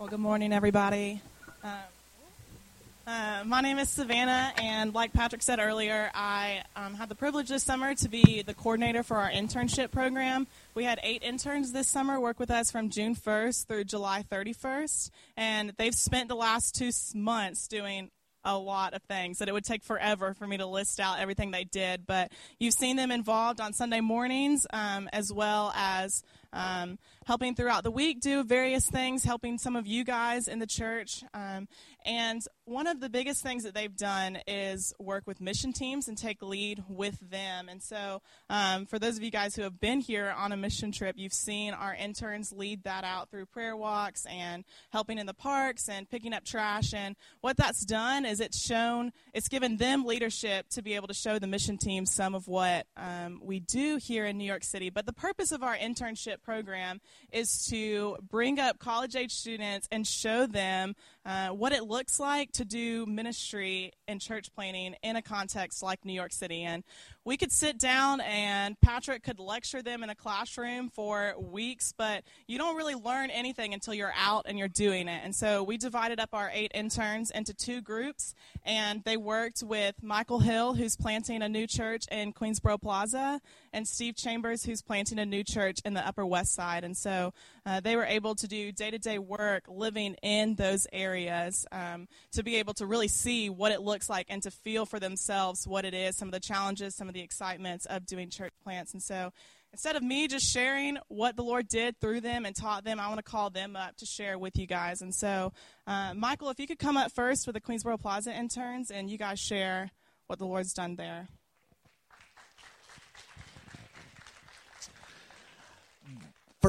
Well, good morning, everybody. Um, uh, my name is Savannah, and like Patrick said earlier, I um, had the privilege this summer to be the coordinator for our internship program. We had eight interns this summer work with us from June 1st through July 31st, and they've spent the last two months doing a lot of things that it would take forever for me to list out everything they did. But you've seen them involved on Sunday mornings um, as well as um, helping throughout the week do various things, helping some of you guys in the church. Um, and one of the biggest things that they've done is work with mission teams and take lead with them. And so, um, for those of you guys who have been here on a mission trip, you've seen our interns lead that out through prayer walks and helping in the parks and picking up trash. And what that's done is it's shown, it's given them leadership to be able to show the mission team some of what um, we do here in New York City. But the purpose of our internship program is to bring up college age students and show them uh, what it looks like to do ministry and church planting in a context like New York City. And we could sit down and Patrick could lecture them in a classroom for weeks, but you don't really learn anything until you're out and you're doing it. And so we divided up our eight interns into two groups, and they worked with Michael Hill, who's planting a new church in Queensboro Plaza, and Steve Chambers, who's planting a new church in the Upper West Side. And so uh, they were able to do day to day work living in those areas um, to be able to really see what it looks like and to feel for themselves what it is, some of the challenges, some of the excitements of doing church plants. And so instead of me just sharing what the Lord did through them and taught them, I want to call them up to share with you guys. And so, uh, Michael, if you could come up first with the Queensboro Plaza interns and you guys share what the Lord's done there.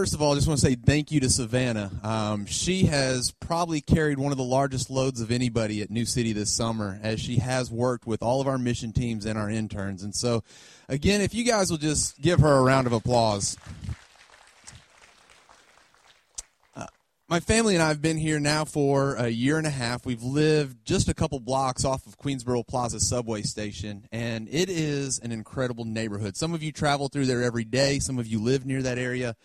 First of all, I just want to say thank you to Savannah. Um, she has probably carried one of the largest loads of anybody at New City this summer, as she has worked with all of our mission teams and our interns. And so, again, if you guys will just give her a round of applause. Uh, my family and I have been here now for a year and a half. We've lived just a couple blocks off of Queensboro Plaza subway station, and it is an incredible neighborhood. Some of you travel through there every day, some of you live near that area.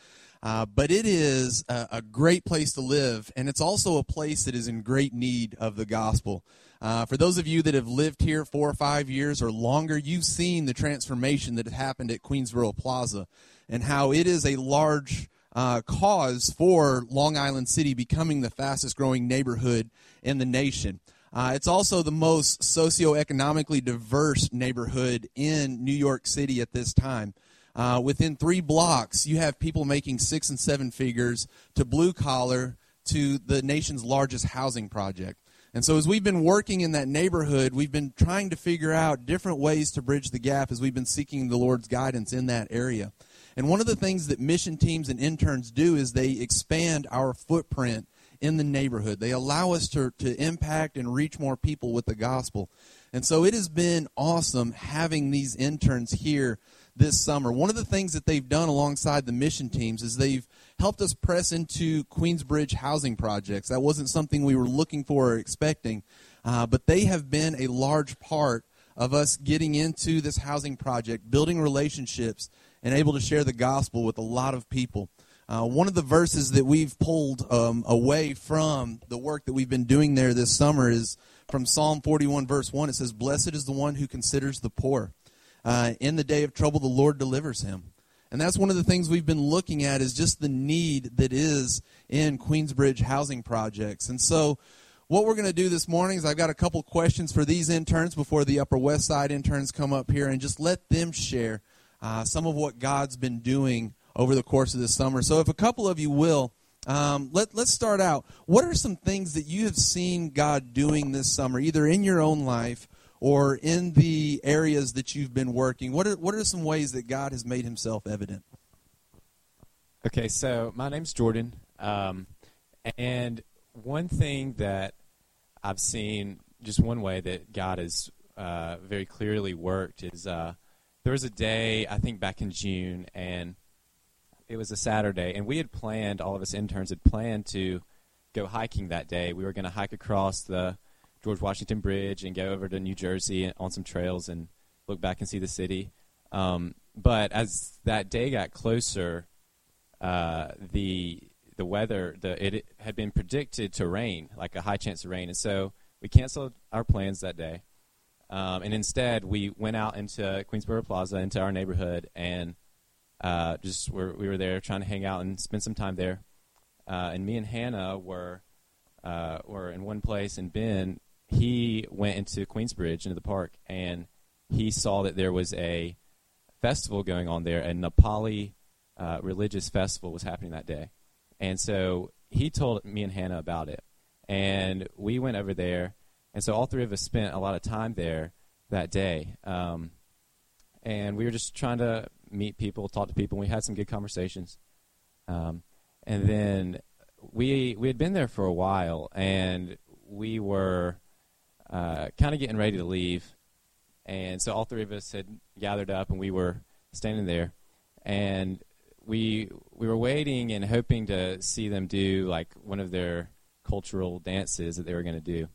Uh, but it is a, a, great place to live, and it's also a place that is in great need of the gospel. Uh, for those of you that have lived here four or five years or longer, you've seen the transformation that has happened at Queensboro Plaza and how it is a large uh, cause for Long Island City becoming the fastest growing neighborhood in the nation. Uh, it's also the most socioeconomically diverse neighborhood in New York City at this time. Uh, within three blocks, you have people making six and seven figures to blue collar to the nation's largest housing project. And so, as we've been working in that neighborhood, we've been trying to figure out different ways to bridge the gap as we've been seeking the Lord's guidance in that area. And one of the things that mission teams and interns do is they expand our footprint in the neighborhood. They allow us to, to impact and reach more people with the gospel. And so it has been awesome having these interns here this summer. One of the things that they've done alongside the mission teams is they've helped us press into Queensbridge housing projects. That wasn't something we were looking for or expecting, uh, but they have been a large part of us getting into this housing project, building relationships, and able to share the gospel with a lot of people. Uh, one of the verses that we've pulled um, away from the work that we've been doing there this summer is from Psalm 41, verse 1. It says, Blessed is the one who considers the poor uh, in the day of trouble, the Lord delivers him. And that's one of the things we've been looking at is just the need that is in Queensbridge housing projects. And so, what we're going to do this morning is I've got a couple questions for these interns before the Upper West Side interns come up here and just let them share uh, some of what God's been doing over the course of this summer. So, if a couple of you will, um, let, let's start out. What are some things that you have seen God doing this summer, either in your own life or in the areas that you've been working, what are, what are some ways that God has made himself evident? Okay, so my name's Jordan. Um, and one thing that I've seen, just one way that God has uh, very clearly worked is uh, there was a day, I think back in June, and it was a Saturday, and we had planned, all of us interns had planned to go hiking that day. We were going to hike across the George Washington Bridge and go over to New Jersey on some trails and look back and see the city. Um, but as that day got closer, uh, the the weather, the it, had been predicted to rain, like a high chance of rain, and so we canceled our plans that day. Um, and instead, we went out into Queensboro Plaza, into our neighborhood, and uh, just were, we were there trying to hang out and spend some time there. Uh, and me and Hannah were uh, were in one place, and Ben he went into Queensbridge into the park, and he saw that there was a festival going on there, a Nepali uh, religious festival was happening that day, and so he told me and Hannah about it, and we went over there, and so all three of us spent a lot of time there that day, um, and we were just trying to meet people, talk to people, and we had some good conversations, um, and then we we had been there for a while, and we were uh, kind of getting ready to leave, and so all three of us had gathered up, and we were standing there, and we we were waiting and hoping to see them do like one of their cultural dances that they were going to do.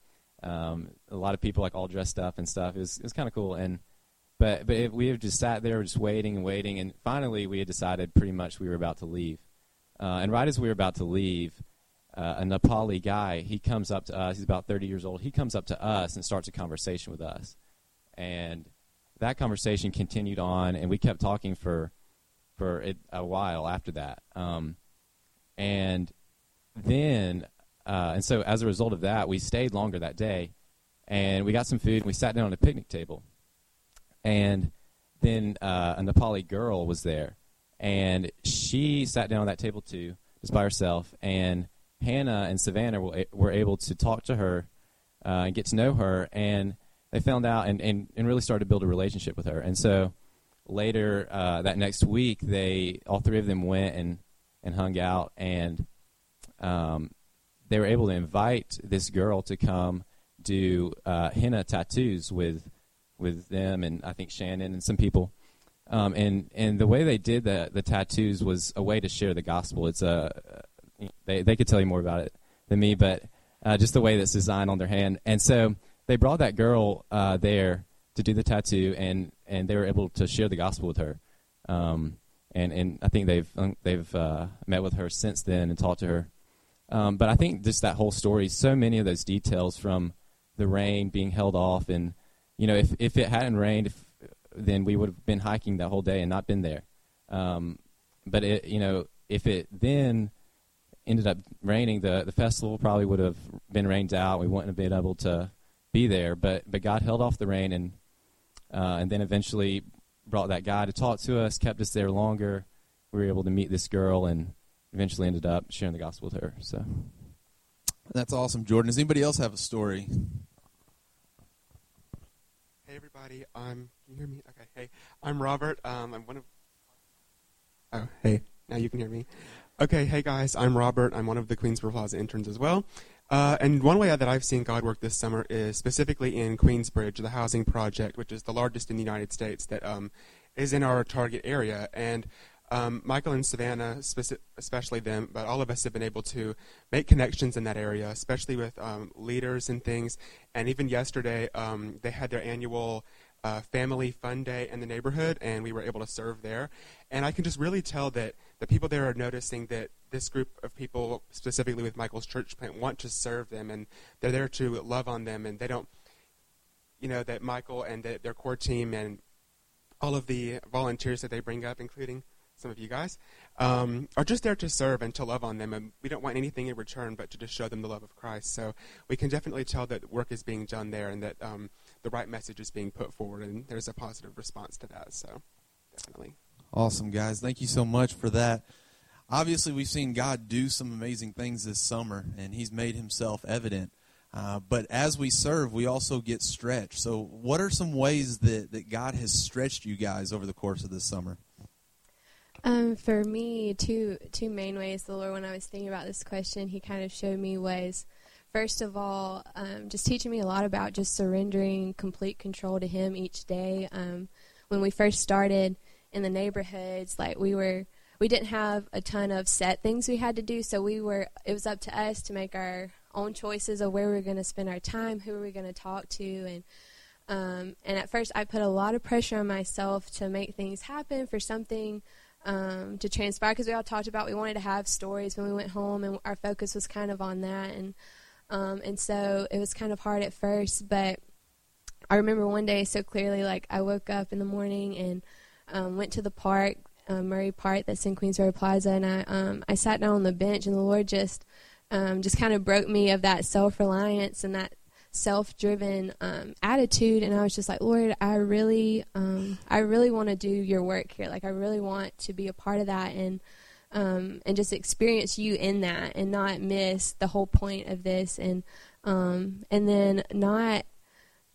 Um, a lot of people like all dressed up and stuff. It was it was kind of cool, and but but it, we had just sat there just waiting and waiting, and finally we had decided pretty much we were about to leave. Uh, and right as we were about to leave, uh, a Nepali guy, he comes up to us. He's about 30 years old. He comes up to us and starts a conversation with us. And that conversation continued on, and we kept talking for for it, a while after that. Um, and then, uh, and so as a result of that, we stayed longer that day, and we got some food, and we sat down on a picnic table. And then uh, a Nepali girl was there, and she sat down on that table too, just by herself, and Hannah and Savannah were, were able to talk to her uh, and get to know her, and they found out and, and, and really started to build a relationship with her. And so later uh, that next week, they all three of them went and, and hung out, and um, they were able to invite this girl to come do uh, henna tattoos with with them, and I think Shannon and some people. Um, and and the way they did the the tattoos was a way to share the gospel. It's a they they could tell you more about it than me, but uh, just the way that's designed on their hand. And so they brought that girl uh, there to do the tattoo, and and they were able to share the gospel with her. Um, and and I think they've um, they've uh, met with her since then and talked to her. Um, but I think just that whole story, so many of those details from the rain being held off, and you know, if if it hadn't rained, if, then we would have been hiking that whole day and not been there. Um, but it, you know, if it then ended up raining, the the festival probably would have been rained out. We wouldn't have been able to be there. But but God held off the rain, and uh, and then eventually brought that guy to talk to us, kept us there longer. We were able to meet this girl, and eventually ended up sharing the gospel with her. So that's awesome, Jordan. Does anybody else have a story? Hey everybody, I'm. Can you hear me? Okay. Hey, I'm Robert. Um, I'm one of. Oh, hey. Now you can hear me. Okay, hey guys, I'm Robert. I'm one of the Queensboro Plaza interns as well. Uh, and one way that I've seen God work this summer is specifically in Queensbridge, the housing project, which is the largest in the United States that um, is in our target area. And um, Michael and Savannah, speci- especially them, but all of us have been able to make connections in that area, especially with um, leaders and things. And even yesterday, um, they had their annual uh, family fun day in the neighborhood, and we were able to serve there. And I can just really tell that the people there are noticing that this group of people, specifically with Michael's church plant, want to serve them, and they're there to love on them, and they don't, you know, that Michael and the, their core team and all of the volunteers that they bring up, including some of you guys, um, are just there to serve and to love on them. And we don't want anything in return but to just show them the love of Christ. So we can definitely tell that work is being done there and that um, the right message is being put forward, and there's a positive response to that. So definitely. Awesome, guys. Thank you so much for that. Obviously, we've seen God do some amazing things this summer, and He's made Himself evident. Uh, but as we serve, we also get stretched. So, what are some ways that, that God has stretched you guys over the course of this summer? Um, for me, two two main ways. The Lord, when I was thinking about this question, He kind of showed me ways. First of all, um, just teaching me a lot about just surrendering complete control to Him each day. Um, when we first started, in the neighborhoods. Like we were, we didn't have a ton of set things we had to do, so we were. It was up to us to make our own choices of where we were going to spend our time, who we were going to talk to, and um, and at first I put a lot of pressure on myself to make things happen for something um, to transpire because we all talked about we wanted to have stories when we went home, and our focus was kind of on that, and um, and so it was kind of hard at first, but I remember one day so clearly, like I woke up in the morning and um, went to the park, uh, Murray Park, that's in Queensboro Plaza, and I um, I sat down on the bench, and the Lord just um, just kind of broke me of that self reliance and that self driven um, attitude, and I was just like, Lord, I really um, I really want to do your work here. Like I really want to be a part of that, and um, and just experience you in that, and not miss the whole point of this, and um, and then not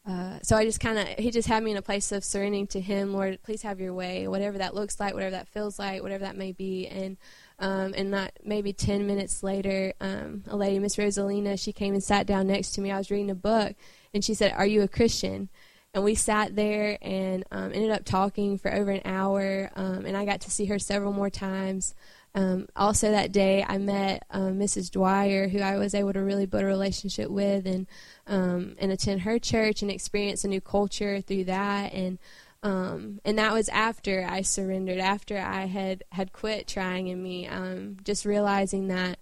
uh, so I just kind of, he just had me in a place of surrendering to him. Lord, please have your way, whatever that looks like, whatever that feels like, whatever that may be. And um, and not maybe 10 minutes later, um, a lady, Miss Rosalina, she came and sat down next to me. I was reading a book, and she said, Are you a Christian? And we sat there and um, ended up talking for over an hour, um, and I got to see her several more times. Um, also, that day, I met um, Mrs. Dwyer, who I was able to really build a relationship with and um, and attend her church and experience a new culture through that. And um, and that was after I surrendered, after I had had quit trying in me, um, just realizing that.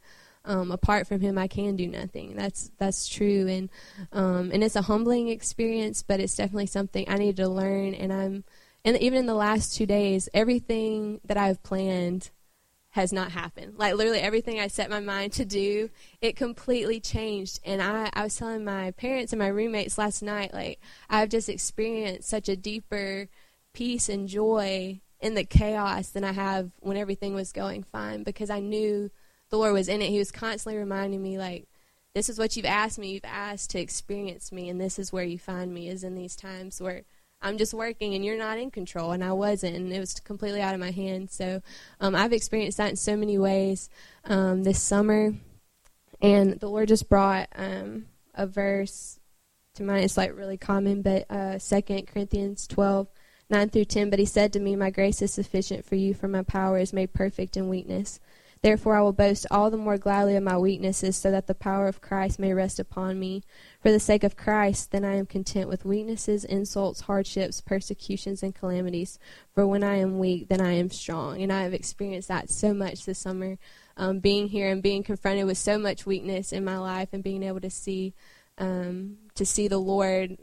Um, apart from him, I can do nothing. That's that's true, and and it's a humbling experience, but it's definitely something I need to learn. And I'm, and even in the last two days, everything that I've planned has not happened. Like literally everything I set my mind to do, it completely changed. And I, I was telling my parents and my roommates last night, like I've just experienced such a deeper peace and joy in the chaos than I have when everything was going fine because I knew the Lord was in it. He was constantly reminding me like this is what you've asked me. You've asked to experience me, and this is where you find me. Is in these times where I'm just working and you're not in control. And I wasn't, and it was completely out of my hands. So um, I've experienced that in so many ways um, this summer. And the Lord just brought um, a verse to mind. It's like really common, but uh, 2 Corinthians 12, 9 through 10. But he said to me, My grace is sufficient for you, for my power is made perfect in weakness. Therefore, I will boast all the more gladly of my weaknesses, so that the power of Christ may rest upon me. For the sake of Christ, then I am content with weaknesses, insults, hardships, persecutions, and calamities. For when I am weak, then I am strong. And I have experienced that so much this summer, um, being here and being confronted with so much weakness in my life, and being able to see, um, to see the Lord,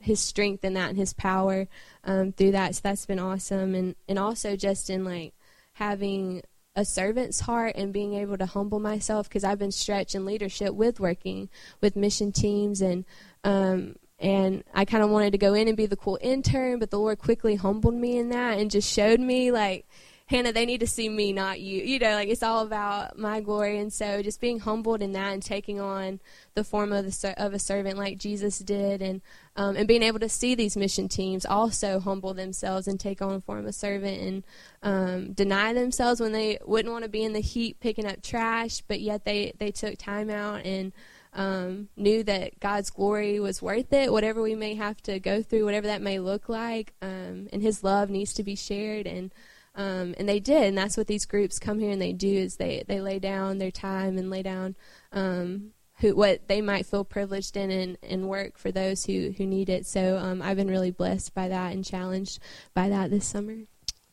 His strength in that and His power um, through that. So that's been awesome, and and also just in like having a servant's heart and being able to humble myself because I've been stretched in leadership with working with mission teams and um, and I kind of wanted to go in and be the cool intern, but the Lord quickly humbled me in that and just showed me like Hannah, they need to see me, not you. You know, like it's all about my glory. And so just being humbled in that and taking on the form of, the, of a servant like Jesus did and, um, and being able to see these mission teams also humble themselves and take on the form of a servant and um, deny themselves when they wouldn't want to be in the heat picking up trash, but yet they, they took time out and um, knew that God's glory was worth it, whatever we may have to go through, whatever that may look like, um, and His love needs to be shared. And um, and they did, and that's what these groups come here and they do is they, they lay down their time and lay down um, who what they might feel privileged in and, and work for those who, who need it. So um, I've been really blessed by that and challenged by that this summer.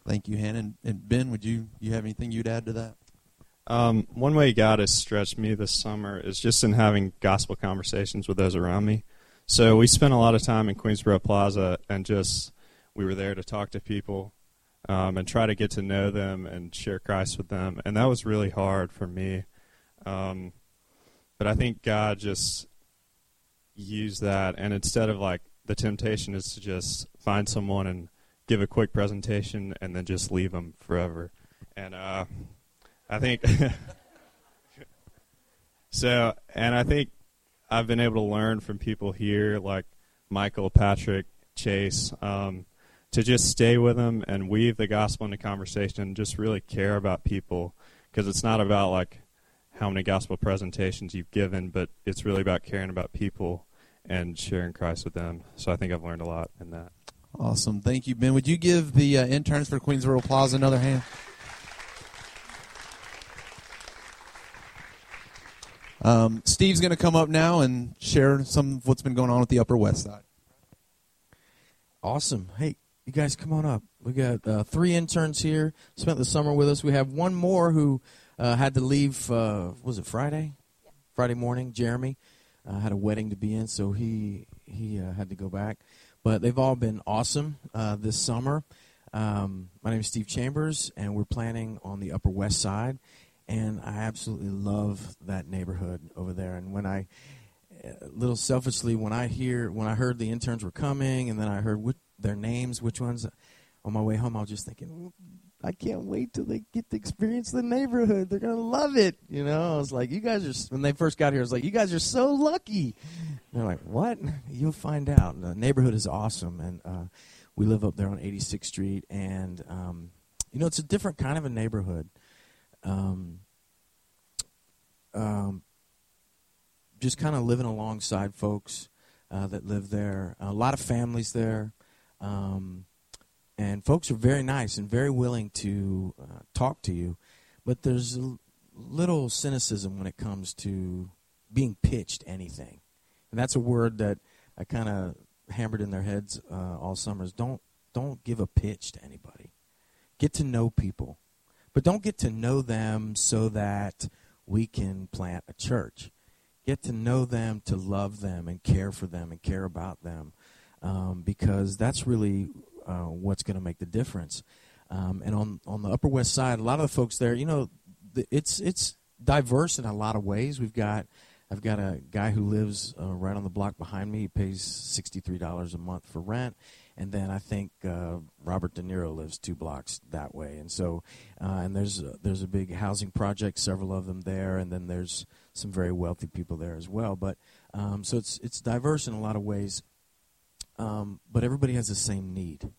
Thank you, Hannah. And, and Ben, would you you have anything you'd add to that? Um, one way God has stretched me this summer is just in having gospel conversations with those around me. So we spent a lot of time in Queensboro Plaza and just we were there to talk to people um, and try to get to know them and share Christ with them. And that was really hard for me. Um, but I think God just used that. And instead of like the temptation is to just find someone and give a quick presentation and then just leave them forever. And uh, I think so. And I think I've been able to learn from people here like Michael, Patrick, Chase. Um, to just stay with them and weave the gospel into conversation and just really care about people because it's not about like how many gospel presentations you've given, but it's really about caring about people and sharing Christ with them. So I think I've learned a lot in that. Awesome. Thank you, Ben. Would you give the uh, interns for Queensboro Plaza another hand? Um, Steve's going to come up now and share some of what's been going on with the Upper West Side. Awesome. Hey, you guys come on up. We got uh, three interns here, spent the summer with us. We have one more who uh, had to leave, uh, was it Friday? Yeah. Friday morning, Jeremy. Uh, had a wedding to be in, so he he uh, had to go back. But they've all been awesome uh, this summer. Um, my name is Steve Chambers, and we're planning on the Upper West Side. And I absolutely love that neighborhood over there. And when I, a little selfishly, when I hear, when I heard the interns were coming, and then I heard what, their names, which ones, on my way home, I was just thinking, I can't wait till they get to experience the neighborhood. They're gonna love it. You know, I was like, you guys are. When they first got here, I was like, you guys are so lucky. And they're like, what? You'll find out. The neighborhood is awesome, and uh, we live up there on 86th Street, and um, you know, it's a different kind of a neighborhood. Um, um, just kind of living alongside folks uh, that live there. A lot of families there. Um, and folks are very nice and very willing to uh, talk to you, but there's a little cynicism when it comes to being pitched anything, and that's a word that I kind of hammered in their heads uh, all summers. Don't don't give a pitch to anybody. Get to know people, but don't get to know them so that we can plant a church. Get to know them to love them and care for them and care about them, um, because that's really uh, what's going to make the difference. Um, and on on the Upper West Side, a lot of the folks there, you know, it's it's diverse in a lot of ways. We've got I've got a guy who lives uh, right on the block behind me. He pays sixty three dollars a month for rent, and then I think uh, Robert De Niro lives two blocks that way. And so, uh, and there's a, there's a big housing project, several of them there, and then there's some very wealthy people there as well. But um, so it's it's diverse in a lot of ways um, but everybody has the same need.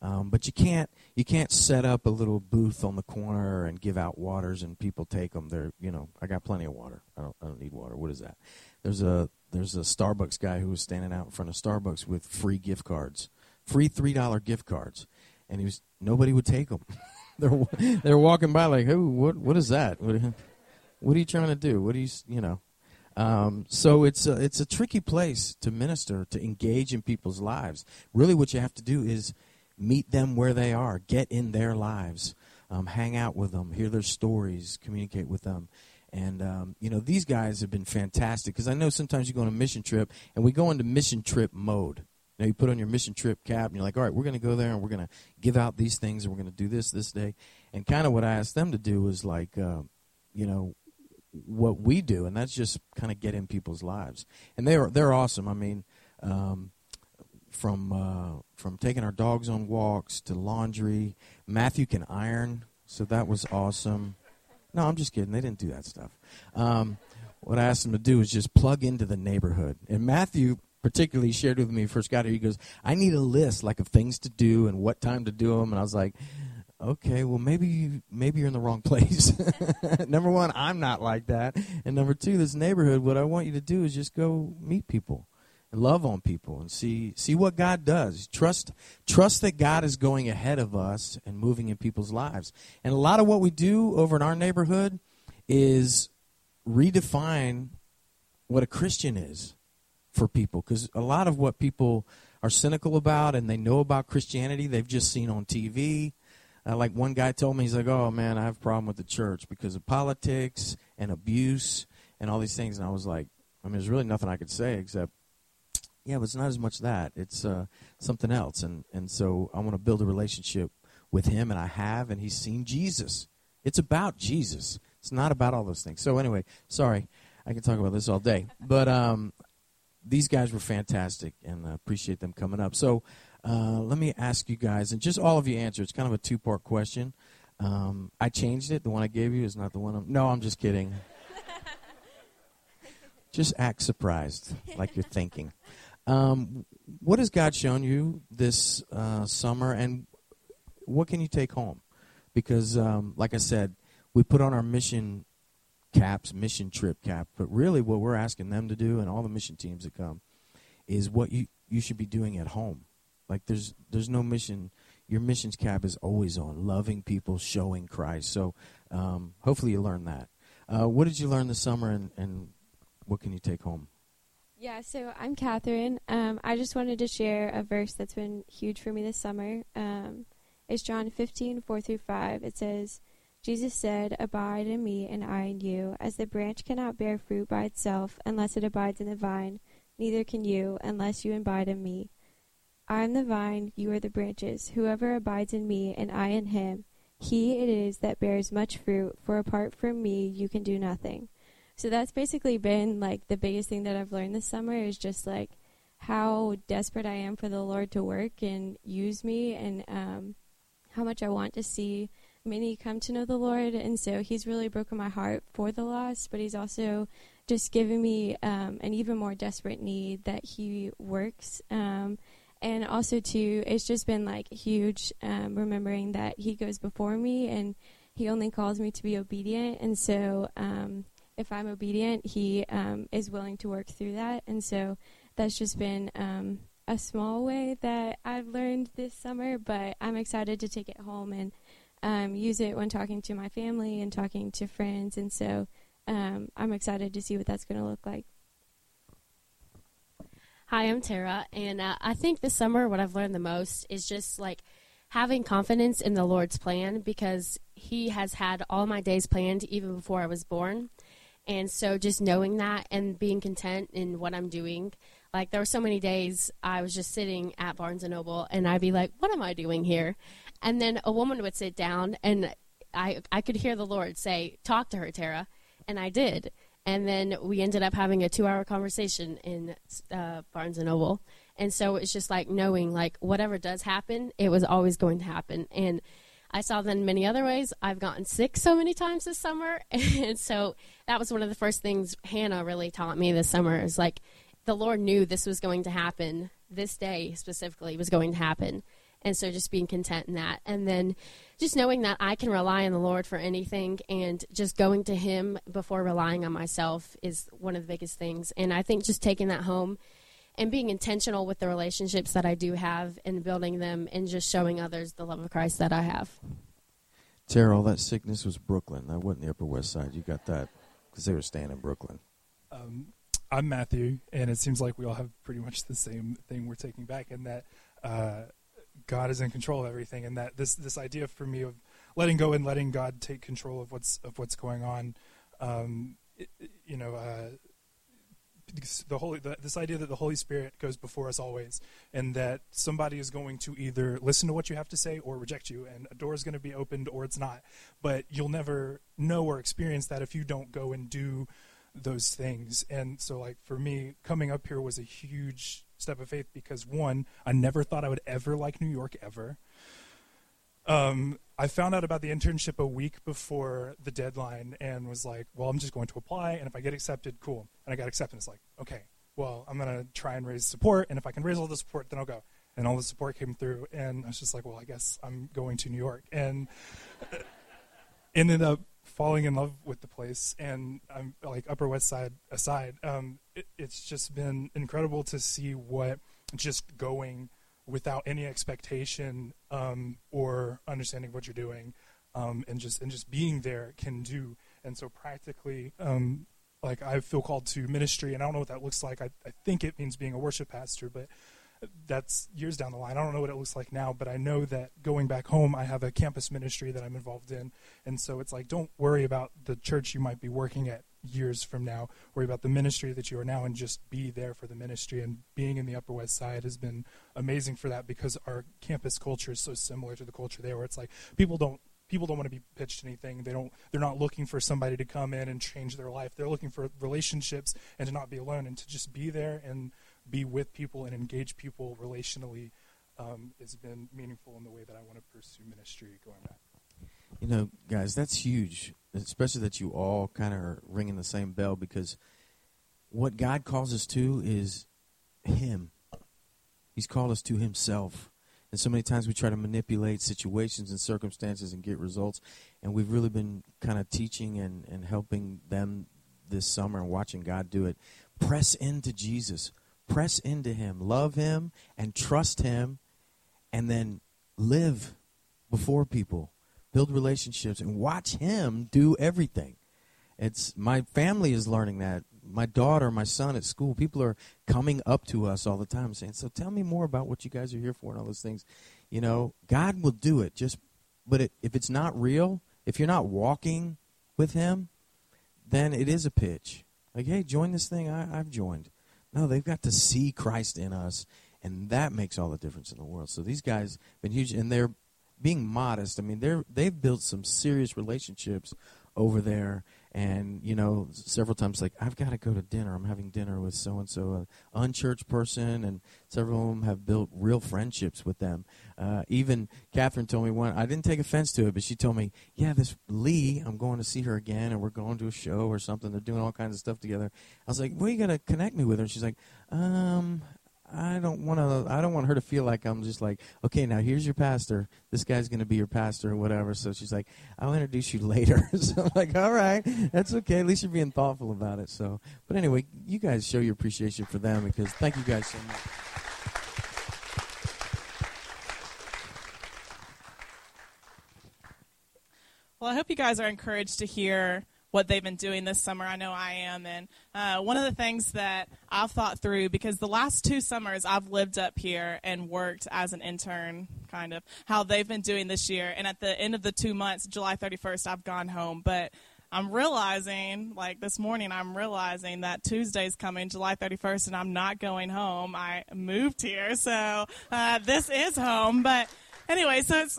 Um, but you can't you can't set up a little booth on the corner and give out waters and people take them. They're you know I got plenty of water. I don't I don't need water. What is that? There's a there's a Starbucks guy who was standing out in front of Starbucks with free gift cards, free three dollar gift cards, and he was nobody would take them. they're they're walking by like, who what what is that? What, what are you trying to do? What are you you know? Um, so it's a, it's a tricky place to minister, to engage in people's lives. Really, what you have to do is meet them where they are, get in their lives, um, hang out with them, hear their stories, communicate with them. And, um, you know, these guys have been fantastic because I know sometimes you go on a mission trip and we go into mission trip mode. You, know, you put on your mission trip cap and you're like, all right, we're going to go there and we're going to give out these things and we're going to do this this day. And kind of what I asked them to do was like, uh, you know, what we do, and that's just kind of get in people's lives. And they're they're awesome. I mean, um, from uh, from taking our dogs on walks to laundry. Matthew can iron, so that was awesome. No, I'm just kidding. They didn't do that stuff. Um, what I asked them to do is just plug into the neighborhood. And Matthew particularly shared with me first got here. He goes, "I need a list like of things to do and what time to do them." And I was like, okay, well maybe maybe you're in the wrong place. number one, I'm not like that, and number two, this neighborhood. What I want you to do is just go meet people and love on people and see see what God does. Trust trust that God is going ahead of us and moving in people's lives. And a lot of what we do over in our neighborhood is redefine what a Christian is for people because a lot of what people are cynical about and they know about Christianity they've just seen on TV uh, like one guy told me, he's like, "Oh man, I have a problem with the church because of politics and abuse and all these things." And I was like, "I mean, there's really nothing I could say except, yeah, but it's not as much that. It's uh, something else." And and so I want to build a relationship with him, and I have, and he's seen Jesus. It's about Jesus. It's not about all those things. So anyway, sorry, I can talk about this all day, but um, these guys were fantastic, and I appreciate them coming up. So. Uh, let me ask you guys, and just all of you answer. It's kind of a two part question. Um, I changed it. The one I gave you is not the one. I'm, no, I'm just kidding. just act surprised, like you're thinking. Um, what has God shown you this uh, summer, and what can you take home? Because, um, like I said, we put on our mission caps, mission trip cap, but really what we're asking them to do, and all the mission teams that come, is what you, you should be doing at home like there's there's no mission. Your missions cap is always on, loving people, showing Christ. So um, hopefully you learn that. Uh, what did you learn this summer, and, and what can you take home? Yeah, so I'm Catherine. Um, I just wanted to share a verse that's been huge for me this summer. Um, it's John 15, 4 through 5. It says, Jesus said, Abide in me, and I in you. As the branch cannot bear fruit by itself unless it abides in the vine, neither can you unless you abide in me. I am the vine, you are the branches. Whoever abides in me, and I in him, he it is that bears much fruit, for apart from me, you can do nothing. So that's basically been like the biggest thing that I've learned this summer is just like how desperate I am for the Lord to work and use me, and um, how much I want to see many come to know the Lord. And so He's really broken my heart for the lost, but He's also just given me um, an even more desperate need that He works. Um, and also, too, it's just been like huge um, remembering that He goes before me and He only calls me to be obedient. And so, um, if I'm obedient, He um, is willing to work through that. And so that's just been um, a small way that I've learned this summer, but I'm excited to take it home and um, use it when talking to my family and talking to friends. And so um, I'm excited to see what that's going to look like. Hi, I'm Tara, and uh, I think this summer what I've learned the most is just like having confidence in the Lord's plan because He has had all my days planned even before I was born. And so just knowing that and being content in what I'm doing. Like there were so many days I was just sitting at Barnes and Noble and I'd be like, what am I doing here? And then a woman would sit down and I I could hear the Lord say, "Talk to her, Tara." And I did. And then we ended up having a 2-hour conversation in uh, Barnes and Noble. And so it's just like knowing like whatever does happen, it was always going to happen. And I saw that in many other ways. I've gotten sick so many times this summer, and so that was one of the first things Hannah really taught me this summer. Is like the Lord knew this was going to happen. This day specifically was going to happen, and so just being content in that, and then just knowing that I can rely on the Lord for anything, and just going to Him before relying on myself is one of the biggest things. And I think just taking that home and being intentional with the relationships that I do have and building them and just showing others the love of Christ that I have. Tara, all that sickness was Brooklyn. That wasn't the Upper West Side. You got that because they were staying in Brooklyn. Um, I'm Matthew, and it seems like we all have pretty much the same thing we're taking back, and that uh, God is in control of everything, and that this this idea for me of letting go and letting God take control of what's of what's going on. Um, it, you know, uh, the holy the, this idea that the holy spirit goes before us always and that somebody is going to either listen to what you have to say or reject you and a door is going to be opened or it's not but you'll never know or experience that if you don't go and do those things and so like for me coming up here was a huge step of faith because one i never thought i would ever like new york ever um, I found out about the internship a week before the deadline and was like, well, I'm just going to apply, and if I get accepted, cool. And I got accepted. It's like, okay, well, I'm to try and raise support, and if I can raise all the support, then I'll go. And all the support came through, and I was just like, well, I guess I'm going to New York. And ended up falling in love with the place, and I'm like Upper West Side aside, um, it, it's just been incredible to see what just going without any expectation um, or understanding what you're doing, um, and just and just being there can do. And so practically, um, like I feel called to ministry, and I don't know what that looks like. I, I think it means being a worship pastor, but that's years down the line. I don't know what it looks like now, but I know that going back home, I have a campus ministry that I'm involved in, and so it's like don't worry about the church you might be working at years from now. Worry about the ministry that you are now and just be there for the ministry. And being in the Upper West Side has been amazing for that because our campus culture is so similar to the culture there, where it's like people don't people don't want to be pitched anything. They don't. They're not looking for somebody to come in and change their life. They're looking for relationships and to not be alone and to just be there and be with people and engage people relationally. Um, has been meaningful in the way that I want to pursue ministry going back. You know, guys, that's huge, especially that you all kind of are ringing the same bell because what God calls us to is Him. He's called us to Himself. And so many times we try to manipulate situations and circumstances and get results. And we've really been kind of teaching and, and helping them this summer and watching God do it. Press into Jesus, press into Him, love Him, and trust Him, and then live before people build relationships and watch him do everything it's my family is learning that my daughter, my son at school, people are coming up to us all the time saying, "So tell me more about what you guys are here for and all those things." You know, God will do it. Just, but it, if it's not real, if you're not walking with Him, then it is a pitch. Like, hey, join this thing. I, I've joined. No, they've got to see Christ in us, and that makes all the difference in the world. So these guys been huge, and they're being modest. I mean, they're they've built some serious relationships over there and you know several times like i've got to go to dinner. I'm having dinner with so and so an unchurched person and several of them have built real friendships with them. Uh, even catherine told me one i didn't take offense to it but she told me yeah this lee i'm going to see her again and we're going to a show or something. They're doing all kinds of stuff together. I was like well you got to connect me with her? And she's like um I don't want to. I don't want her to feel like I'm just like, okay, now here's your pastor. This guy's going to be your pastor or whatever. So she's like, I'll introduce you later. so I'm like, all right, that's okay. At least you're being thoughtful about it. So, but anyway, you guys show your appreciation for them because thank you guys so much. Well, I hope you guys are encouraged to hear what they've been doing this summer. I know I am. And uh, one of the things that I've thought through, because the last two summers I've lived up here and worked as an intern, kind of, how they've been doing this year. And at the end of the two months, July 31st, I've gone home. But I'm realizing, like this morning, I'm realizing that Tuesday's coming, July 31st, and I'm not going home. I moved here, so uh, this is home. But anyway, so it's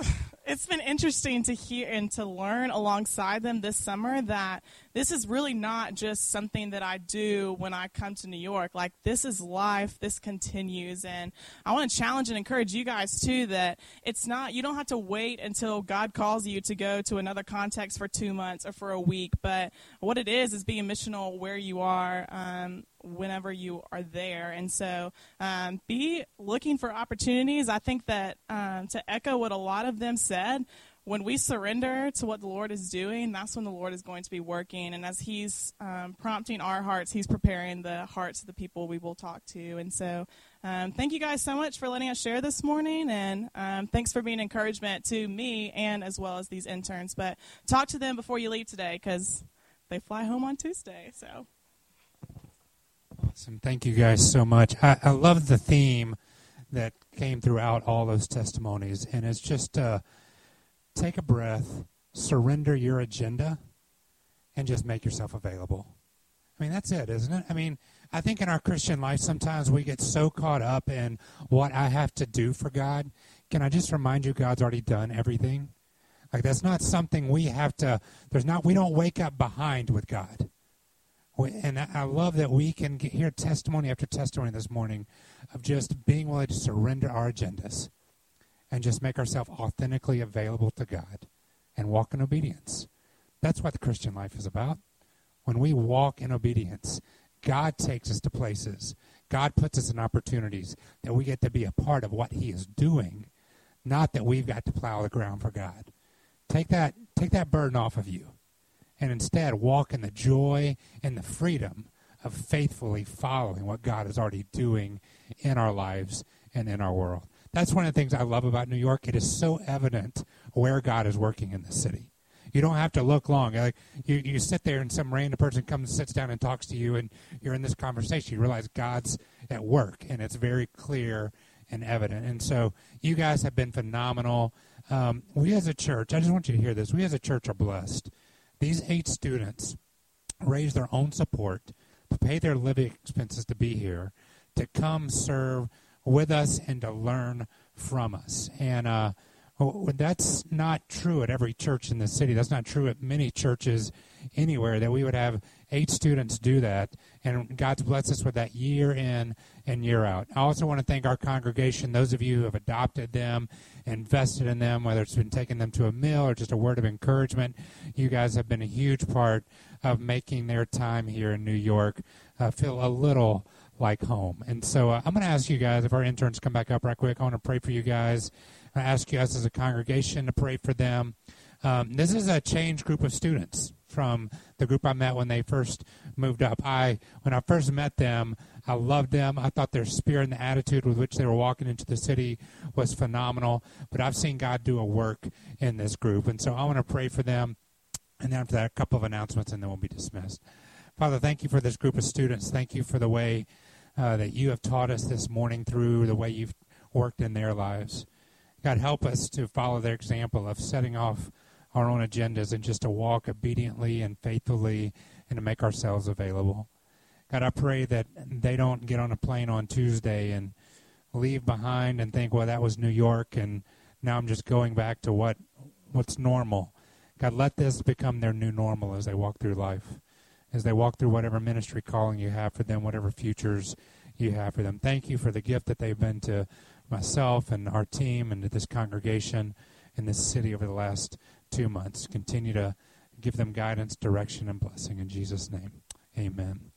it's been interesting to hear and to learn alongside them this summer that this is really not just something that I do when I come to New York. Like this is life. This continues. And I want to challenge and encourage you guys too that it's not, you don't have to wait until God calls you to go to another context for two months or for a week. But what it is, is being missional where you are. Um, whenever you are there. And so um, be looking for opportunities. I think that um, to echo what a lot of them said, when we surrender to what the Lord is doing, that's when the Lord is going to be working. And as He's um, prompting our hearts, He's preparing the hearts of the people we will talk to. And so, um, thank you guys so much for letting us share this morning. And um, thanks for being encouragement to me and as well as these interns. But talk to them before you leave today because they fly home on Tuesday. So. Awesome. Thank you guys so much. I, I love the theme that came throughout all those testimonies. And it's just. Uh, take a breath, surrender your agenda, and just make yourself available. I mean, that's it, isn't it? I mean, I think in our Christian life, sometimes we get so caught up in what I have to do for God. Can I just remind you, God's already done everything? Like, that's not something we have to, there's not, we don't wake up behind with God. And I love that we can get, hear testimony after testimony this morning of just being willing to surrender our agendas and just make ourselves authentically available to God and walk in obedience. That's what the Christian life is about. When we walk in obedience, God takes us to places. God puts us in opportunities that we get to be a part of what He is doing, not that we've got to plow the ground for God. Take that, take that burden off of you, and instead walk in the joy and the freedom of faithfully following what God is already doing in our lives and in our world. That's one of the things I love about New York. It is so evident where God is working in the city. You don't have to look long. Like you, you sit there and some random person comes and sits down and talks to you, and you're in this conversation. You realize God's at work, and it's very clear and evident. And so you guys have been phenomenal. Um, we as a church, I just want you to hear this. We as a church are blessed. These eight students raise their own support to pay their living expenses to be here, to come serve with us and to learn from us. And uh, that's not true at every church in the city. That's not true at many churches anywhere that we would have eight students do that. And God's blessed us with that year in and year out. I also want to thank our congregation, those of you who have adopted them, invested in them, whether it's been taking them to a meal or just a word of encouragement. You guys have been a huge part of making their time here in New York uh, feel a little like home. And so uh, I'm going to ask you guys, if our interns come back up right quick, I want to pray for you guys. I ask you guys as a congregation to pray for them. Um, this is a changed group of students from the group I met when they first moved up. I, when I first met them, I loved them. I thought their spirit and the attitude with which they were walking into the city was phenomenal. But I've seen God do a work in this group, and so I want to pray for them. And then after that, a couple of announcements, and then we'll be dismissed. Father, thank you for this group of students. Thank you for the way uh, that you have taught us this morning through the way you've worked in their lives. God, help us to follow their example of setting off our own agendas and just to walk obediently and faithfully and to make ourselves available. God, I pray that they don't get on a plane on Tuesday and leave behind and think, well, that was New York, and now I'm just going back to what what's normal. God, let this become their new normal as they walk through life, as they walk through whatever ministry calling you have for them, whatever futures you have for them. Thank you for the gift that they've been to myself and our team and to this congregation in this city over the last two months. Continue to give them guidance, direction, and blessing in Jesus' name. Amen.